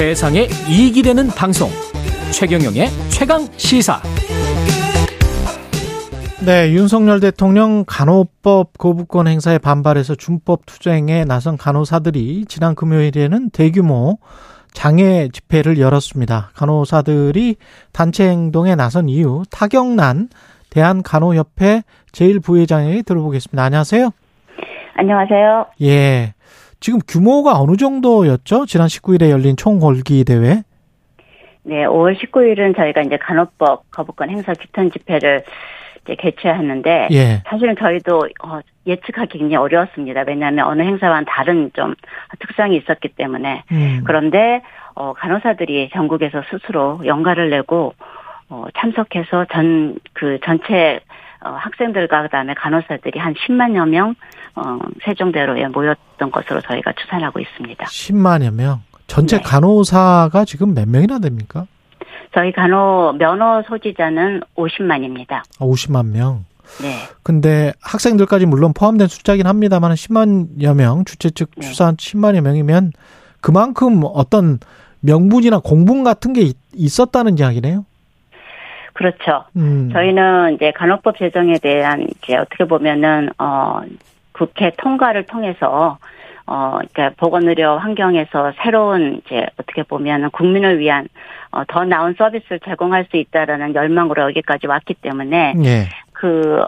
세상에 이익이 되는 방송 최경영의 최강 시사 네, 윤석열 대통령 간호법 거부권 행사에 반발해서 준법 투쟁에 나선 간호사들이 지난 금요일에는 대규모 장애 집회를 열었습니다. 간호사들이 단체 행동에 나선 이유 타격난 대한간호협회 제1부회장에게 들어보겠습니다. 안녕하세요. 안녕하세요. 예. 지금 규모가 어느 정도였죠? 지난 19일에 열린 총궐기 대회? 네, 5월 19일은 저희가 이제 간호법 거부권 행사 규탄 집회를 이제 개최하는데 예. 사실은 저희도 어, 예측하기 굉장히 어려웠습니다. 왜냐하면 어느 행사와는 다른 좀 특성이 있었기 때문에 음. 그런데 어, 간호사들이 전국에서 스스로 연가를 내고 어, 참석해서 전 그 전체 어, 학생들과 그다음에 간호사들이 한 10만여 명 어, 세종대로에 모였던 것으로 저희가 추산하고 있습니다. 10만여 명. 전체 네. 간호사가 지금 몇 명이나 됩니까? 저희 간호 면허 소지자는 50만입니다. 아, 50만 명. 네. 근데 학생들까지 물론 포함된 숫자긴 합니다만 10만여 명, 주최 측 네. 추산 10만여 명이면 그만큼 어떤 명분이나 공분 같은 게 있었다는 이야기네요. 그렇죠. 음. 저희는 이제 간호법 제정에 대한 이제 어떻게 보면은 어 국회 통과를 통해서 어, 그러니까 보건의료 환경에서 새로운 이제 어떻게 보면 국민을 위한 어, 더 나은 서비스를 제공할 수 있다라는 열망으로 여기까지 왔기 때문에 예. 그,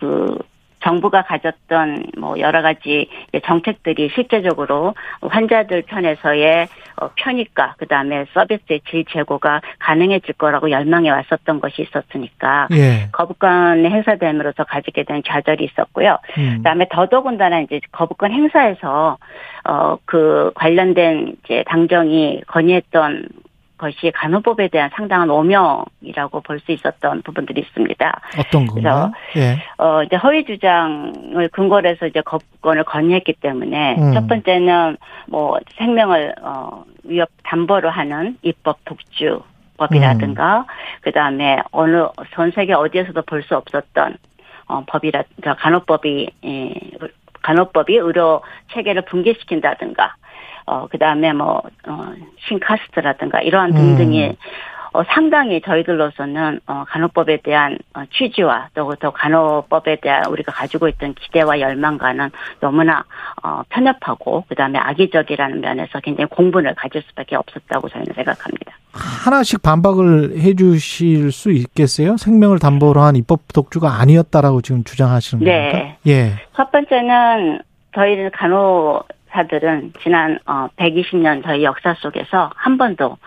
그 정부가 가졌던 뭐 여러 가지 정책들이 실제적으로 환자들 편에서의 어, 편의과 그다음에 서비스의 질 제고가 가능해질 거라고 열망해 왔었던 것이 있었으니까 예. 거부권 행사됨으로써 가지게 된 좌절이 있었고요. 음. 그다음에 더더군다나 이제 거부권 행사에서 어 그 관련된 이제 당정이 건의했던 것이 간호법에 대한 상당한 오명이라고 볼 수 있었던 부분들이 있습니다. 어떤 건가요? 예. 어 이제 허위 주장을 근거로 해서 이제 거부권을 건의했기 때문에 음. 첫 번째는 뭐 생명을 어 위협 담보로 하는 입법 독주 법이라든가 음. 그다음에 어느 전 세계 어디에서도 볼 수 없었던 어 법이라 그러니까 간호법이 예, 간호법이 의료 체계를 붕괴시킨다든가 어, 그 다음에 뭐, 어, 신카스트라든가 이러한 등등이 음. 어, 상당히 저희들로서는 어, 간호법에 대한 어, 취지와 또, 또 간호법에 대한 우리가 가지고 있던 기대와 열망과는 너무나 어, 편협하고 그다음에 악의적이라는 면에서 굉장히 공분을 가질 수밖에 없었다고 저희는 생각합니다. 하나씩 반박을 해주실 수 있겠어요? 생명을 담보로 한 입법 독주가 아니었다라고 지금 주장하시는 네. 겁니까? 예. 첫 번째는 저희는 간호 사들은 지난 어 120년 저희 역사 속에서 한 번도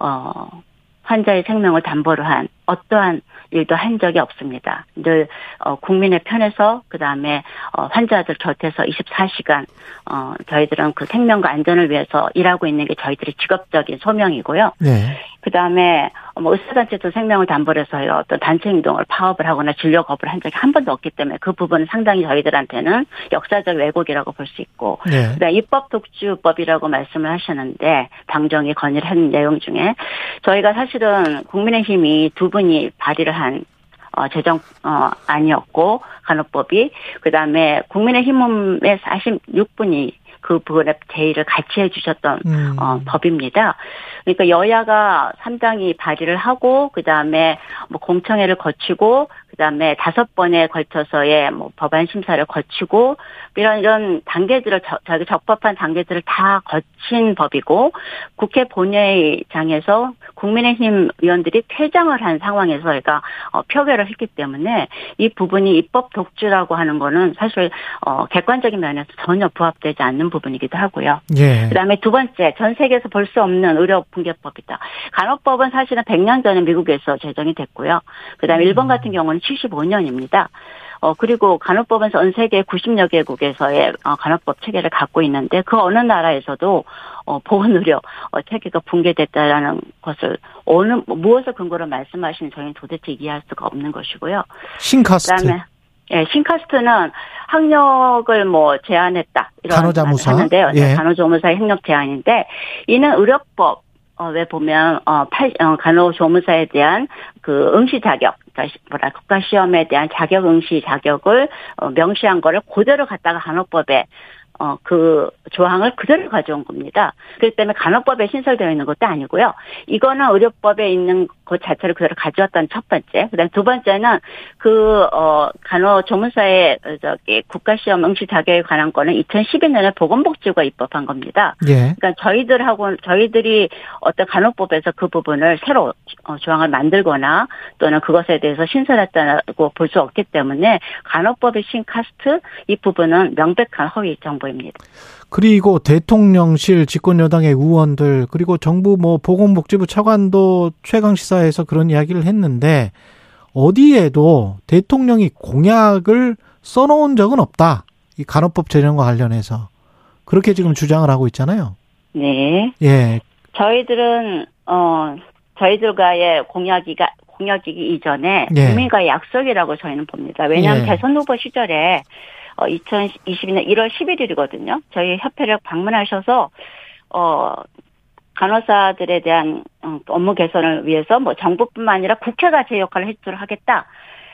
어 환자의 생명을 담보로 한 어떠한 일도 한 적이 없습니다. 늘 어, 국민의 편에서 그 다음에 어, 환자들 곁에서 24시간 어, 저희들은 그 생명과 안전을 위해서 일하고 있는 게 저희들의 직업적인 소명이고요. 네. 그 다음에 뭐 의사단체도 생명을 담보로 해서 어떤 단체 행동을 파업을 하거나 진료 거부를 한 적이 한 번도 없기 때문에 그 부분은 상당히 저희들한테는 역사적 왜곡이라고 볼 수 있고 네. 그다음 입법 독주법이라고 말씀을 하셨는데 당정이 건의를 한 내용 중에 저희가 사실은 국민의힘이 두 분이 발의를 한 어, 재정, 어, 아니었고, 간호법이, 그 다음에 국민의힘의 46분이 그 부분에 제의를 같이 해주셨던 음. 어, 법입니다. 그러니까 여야가 상당히 발의를 하고 그 다음에 뭐 공청회를 거치고 그 다음에 다섯 번에 걸쳐서의 뭐 법안 심사를 거치고 이런 이런 단계들을 저기 적법한 단계들을 다 거친 법이고 국회 본회의장에서 국민의힘 의원들이 퇴장을 한 상황에서 저희가 어, 표결을 했기 때문에 이 부분이 입법 독주라고 하는 거는 사실 어, 객관적인 면에서 전혀 부합되지 않는 부분이기도 하고요. 예. 그다음에 두 번째 전 세계에서 볼 수 없는 의료 붕괴법이다. 간호법은 사실은 100년 전에 미국에서 제정이 됐고요. 그다음에 일본 음. 같은 경우는 75년입니다. 어, 그리고 간호법은 전 세계 90여 개국에서의 어, 간호법 체계를 갖고 있는데 그 어느 나라에서도 어, 보건의료 어, 체계가 붕괴됐다라는 것을 어느 무엇을 근거로 말씀하시는 저희는 도대체 이해할 수가 없는 것이고요. 신카스트. 그다음에 예, 신카스트는 학력을 뭐 제한했다 이런 간호자무사 하는데요. 네, 예. 간호조무사의 학력 제한인데 이는 의료법 어, 왜 보면, 어, 팔, 어, 간호조무사에 대한 그 응시 자격, 그러니까 뭐라, 국가시험에 대한 자격 응시 자격을 어, 명시한 거를 그대로 갖다가 간호법에 어, 그 조항을 그대로 가져온 겁니다. 그렇기 때문에 간호법에 신설되어 있는 것도 아니고요. 이거는 의료법에 있는 것 자체를 그대로 가져왔다는 첫 번째. 그 다음 두 번째는 그, 어, 간호 조문사의 저기 국가시험 응시 자격에 관한 거는 2012년에 보건복지부가 입법한 겁니다. 예. 그러니까 저희들하고, 저희들이 어떤 간호법에서 그 부분을 새로 어, 조항을 만들거나 또는 그것에 대해서 신설했다고 볼 수 없기 때문에 간호법의 신카스트 이 부분은 명백한 허위 정보 입니다. 그리고 대통령실 집권 여당의 의원들 그리고 정부 뭐 보건복지부 차관도 최강 시사에서 그런 이야기를 했는데 어디에도 대통령이 공약을 써놓은 적은 없다. 이 간호법 제정과 관련해서 그렇게 지금 주장을 하고 있잖아요. 네. 예. 저희들은 어 저희들과의 공약이가 공약이기 이전에 예. 국민과의 약속이라고 저희는 봅니다. 왜냐하면 예. 대선 후보 시절에 어 2022년 1월 11일이거든요. 저희 협회를 방문하셔서 어 간호사들에 대한 어, 업무 개선을 위해서 뭐 정부뿐만 아니라 국회가 제 역할을 해주도록 하겠다.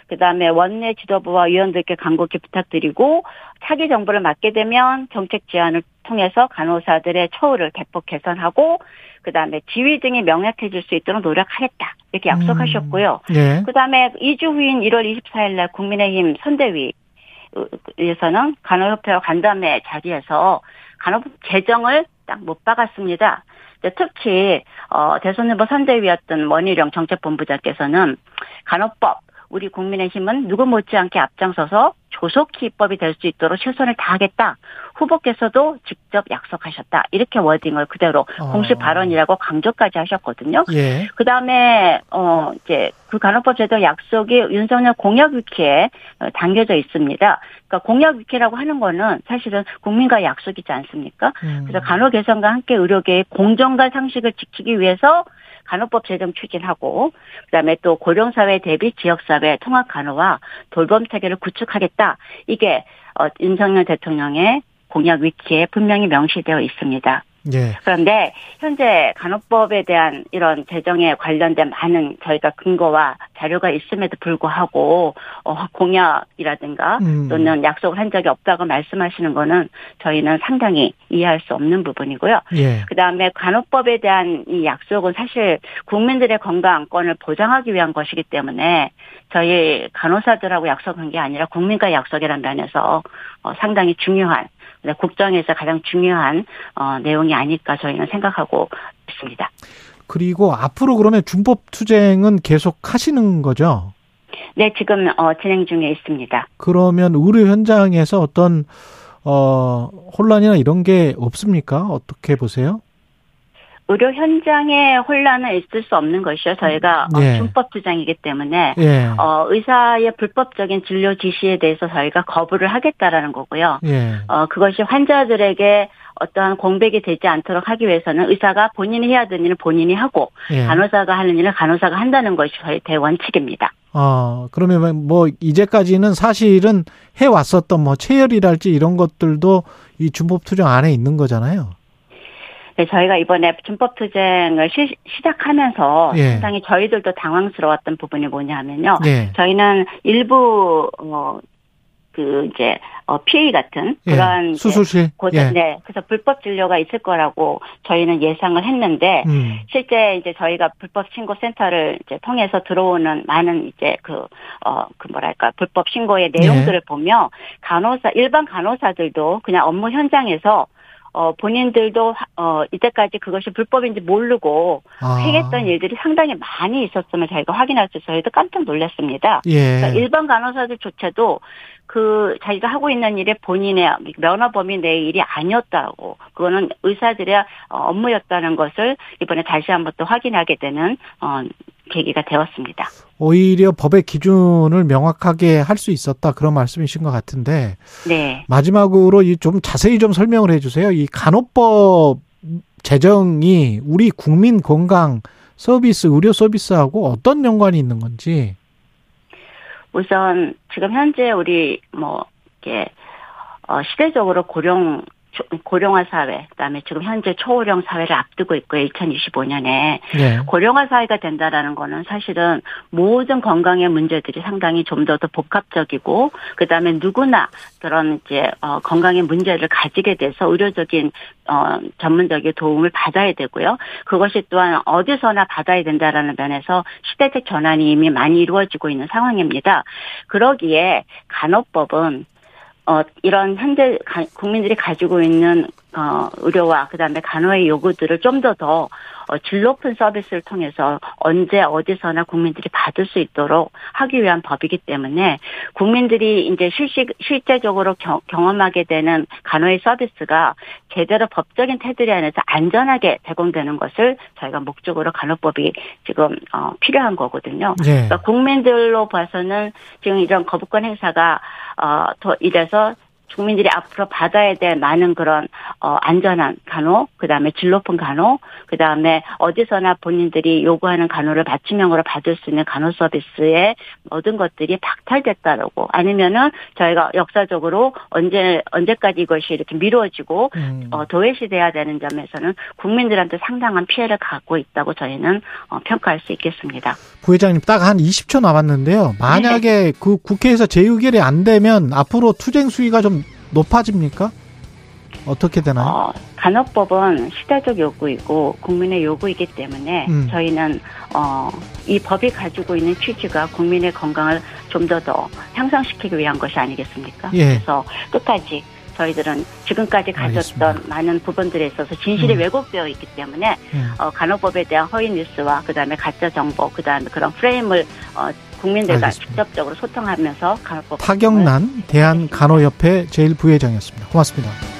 그다음에 원내 지도부와 위원들께 간곡히 부탁드리고 차기 정부를 맡게 되면 정책 제안을 통해서 간호사들의 처우를 대폭 개선하고 그다음에 지위 등이 명확해질 수 있도록 노력하겠다 이렇게 약속하셨고요. 예. 그다음에 2주 후인 1월 24일 날 국민의힘 선대위 에서는 간호협회와 간담회 자리에서 간호법 제정을 딱 못 박았습니다. 특히 어 대선 후보 선대위였던 원희룡 정책본부장께서는 간호법 우리 국민의힘은 누구 못지않게 앞장서서 조속히 입법이 될 수 있도록 최선을 다하겠다. 후보께서도 직접 약속하셨다. 이렇게 워딩을 그대로 어. 공식 발언이라고 강조까지 하셨거든요. 예. 그 다음에, 어, 이제, 그 간호법 제도 약속이 윤석열 공약 위키에 어, 담겨져 있습니다. 그러니까 공약 위키라고 하는 거는 사실은 국민과의 약속이지 않습니까? 음. 그래서 간호 개선과 함께 의료계의 공정과 상식을 지키기 위해서 간호법 제정 추진하고 그다음에 또 고령사회 대비 지역사회 통합 간호와 돌봄 체계를 구축하겠다. 이게 어, 윤석열 대통령의 공약 위키에 분명히 명시되어 있습니다. 예. 그런데 현재 간호법에 대한 이런 제정에 관련된 많은 저희가 근거와 자료가 있음에도 불구하고 어, 공약이라든가 음. 또는 약속을 한 적이 없다고 말씀하시는 거는 저희는 상당히 이해할 수 없는 부분이고요. 예. 그 다음에 간호법에 대한 이 약속은 사실 국민들의 건강권을 보장하기 위한 것이기 때문에 저희 간호사들하고 약속한 게 아니라 국민과의 약속이라는 면에서 어, 상당히 중요한 네, 국정에서 가장 중요한 어, 내용이 아닐까 저희는 생각하고 있습니다. 그리고 앞으로 그러면 준법 투쟁은 계속 하시는 거죠? 네, 지금 어, 진행 중에 있습니다. 그러면 의료 현장에서 어떤 어 혼란이나 이런 게 없습니까? 어떻게 보세요? 의료 현장에 혼란은 있을 수 없는 것이요. 저희가 어, 예. 준법 투쟁이기 때문에 예. 어, 의사의 불법적인 진료 지시에 대해서 저희가 거부를 하겠다라는 거고요. 예. 어, 그것이 환자들에게 어떠한 공백이 되지 않도록 하기 위해서는 의사가 본인이 해야 되는 일을 본인이 하고 예. 간호사가 하는 일을 간호사가 한다는 것이 저희 대원칙입니다. 어, 그러면 뭐 이제까지는 사실은 해 왔었던 뭐 체열이랄지 이런 것들도 이 준법 투쟁 안에 있는 거잖아요. 네, 저희가 이번에 준법 투쟁을 시, 시작하면서 예. 상당히 저희들도 당황스러웠던 부분이 뭐냐면요. 예. 저희는 일부 어, 그 이제 어, PA 같은 예. 그런 이제 수술실. 곳에 예. 네, 그래서 불법 진료가 있을 거라고 저희는 예상을 했는데 음. 실제 이제 저희가 불법 신고 센터를 이제 통해서 들어오는 많은 이제 그, 어, 그 뭐랄까, 불법 신고의 네. 내용들을 보면 간호사, 일반 간호사들도 그냥 업무 현장에서 어, 본인들도, 하- 어, 이때까지 그것이 불법인지 모르고 아. 행했던 일들이 상당히 많이 있었음을 저희가 확인할 수 있어서 저희도 깜짝 놀랐습니다. 그러니까 예. 일반 간호사들조차도 그 자기가 하고 있는 일이 본인의 면허 범위 내의 일이 아니었다고 그거는 의사들의 어, 업무였다는 것을 이번에 다시 한번 또 확인하게 되는 어, 계기가 되었습니다. 오히려 법의 기준을 명확하게 할 수 있었다 그런 말씀이신 것 같은데 네. 마지막으로 이좀 자세히 좀 설명을 해주세요. 이 간호법 제정이 우리 국민 건강 서비스 의료 서비스하고 어떤 연관이 있는 건지. 우선 지금 현재 우리 뭐 이렇게 어, 시대적으로 고령 고령화 사회, 그다음에 지금 현재 초고령 사회를 앞두고 있고요. 2025년에 네. 고령화 사회가 된다라는 거는 사실은 모든 건강의 문제들이 상당히 좀 더 더 복합적이고 그다음에 누구나 그런 이제 어 건강의 문제를 가지게 돼서 의료적인 어 전문적인 도움을 받아야 되고요. 그것이 또한 어디서나 받아야 된다라는 면에서 시대적 전환이 이미 많이 이루어지고 있는 상황입니다. 그러기에 간호법은 어, 이런 현재 가, 국민들이 가지고 있는 어, 의료와 그다음에 간호의 요구들을 좀 더더 어, 질 높은 서비스를 통해서 언제 어디서나 국민들이 받을 수 있도록 하기 위한 법이기 때문에 국민들이 이제 실시, 실제적으로 경, 경험하게 되는 간호의 서비스가 제대로 법적인 테두리 안에서 안전하게 제공되는 것을 저희가 목적으로 간호법이 지금 어, 필요한 거거든요. 네. 그러니까 국민들로 봐서는 지금 이런 거부권 행사가 어, 더 이래서 국민들이 앞으로 받아야 될 많은 그런 어 안전한 간호, 그다음에 질 높은 간호, 그다음에 어디서나 본인들이 요구하는 간호를 맞춤형으로 받을 수 있는 간호 서비스의 모든 것들이 박탈됐다라고 아니면은 저희가 역사적으로 언제 언제까지 이것이 이렇게 미루어지고 음. 어 도외시돼야 되는 점에서는 국민들한테 상당한 피해를 갖고 있다고 저희는 어 평가할 수 있겠습니다. 부회장님 딱 한 20초 남았는데요. 만약에 그 국회에서 재의결이 안 되면 앞으로 투쟁 수위가 좀 높아집니까? 어떻게 되나요? 어, 간호법은 시대적 요구이고 국민의 요구이기 때문에 음. 저희는 어, 이 법이 가지고 있는 취지가 국민의 건강을 좀더더 향상시키기 위한 것이 아니겠습니까? 예. 그래서 끝까지 저희들은 지금까지 가졌던 알겠습니다. 많은 부분들에 있어서 진실이 음. 왜곡되어 있기 때문에 음. 어, 간호법에 대한 허위 뉴스와 그다음에 가짜 정보 그다음에 그런 프레임을 어, 국민들과 알겠습니다. 직접적으로 소통하면서 간호법 타경난 대한간호협회 제1부회장이었습니다. 고맙습니다.